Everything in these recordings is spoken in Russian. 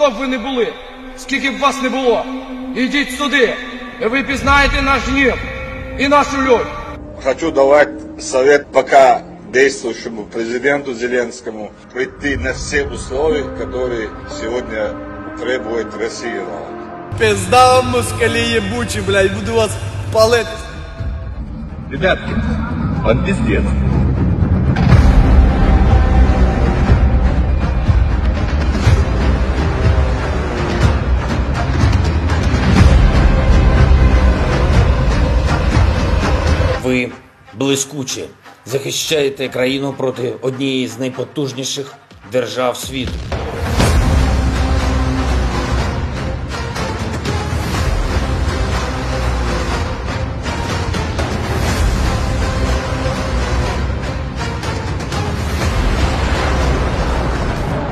хто б ви не були, скільки б вас не було, ідіть сюди, і ви пізнаєте наш гнів і нашу лють. Хочу давать совет пока действующему президенту Зеленскому прийти на все условия, которые сегодня требует Россия. Пизда вам, москали ебучие, блядь, буду вас палить. Ребятки, он пиздец. Ви блискуче захищаєте країну проти однієї з найпотужніших держав світу.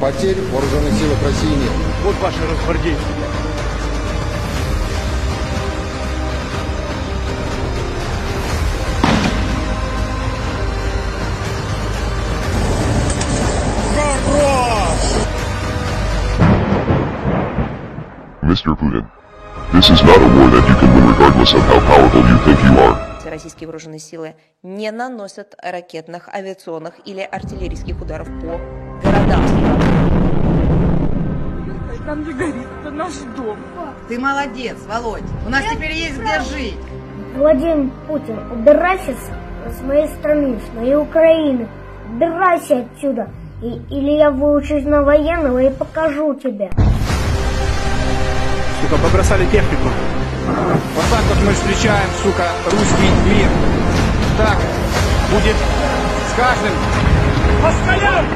Потерь в вооруженных силах России нет. Вот ваши разгвардейцы. Mr. Putin, this is not a war that you can win regardless of how powerful you think you are. Российские вооруженные силы не наносят ракетных, авиационных или артиллерийских ударов по городам. Там не горит, это наш дом. Ты молодец, Володь. У нас теперь есть где жить. Владимир Путин, убирайся с, с моей страны, с моей Украины. Убирайся отсюда. И, или я выучусь на военного и покажу тебе Сука, побросали технику. Вот так вот мы встречаем, сука, русский мир. Так будет с каждым. Москалям,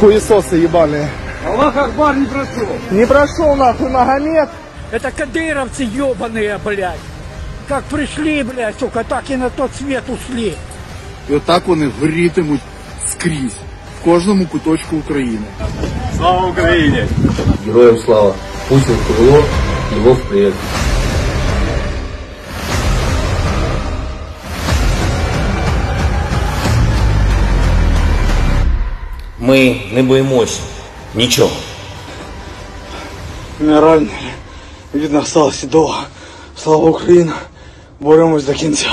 Хуесосы ебаные. Аллах Акбар не прошу. Не прошел нахуй Магомед. Это кадыровцы ебаные, блядь. Как пришли, блядь, сука, так и на тот свет ушли. І отак вони горітимуть скрізь, В кожному куточку України. Слава Украине! Героям слава! Путін крыло, его вперед! Ми не боїмось нічого. Генеральний, від нас сталося довго. Слава Україні. Боремось до кінця.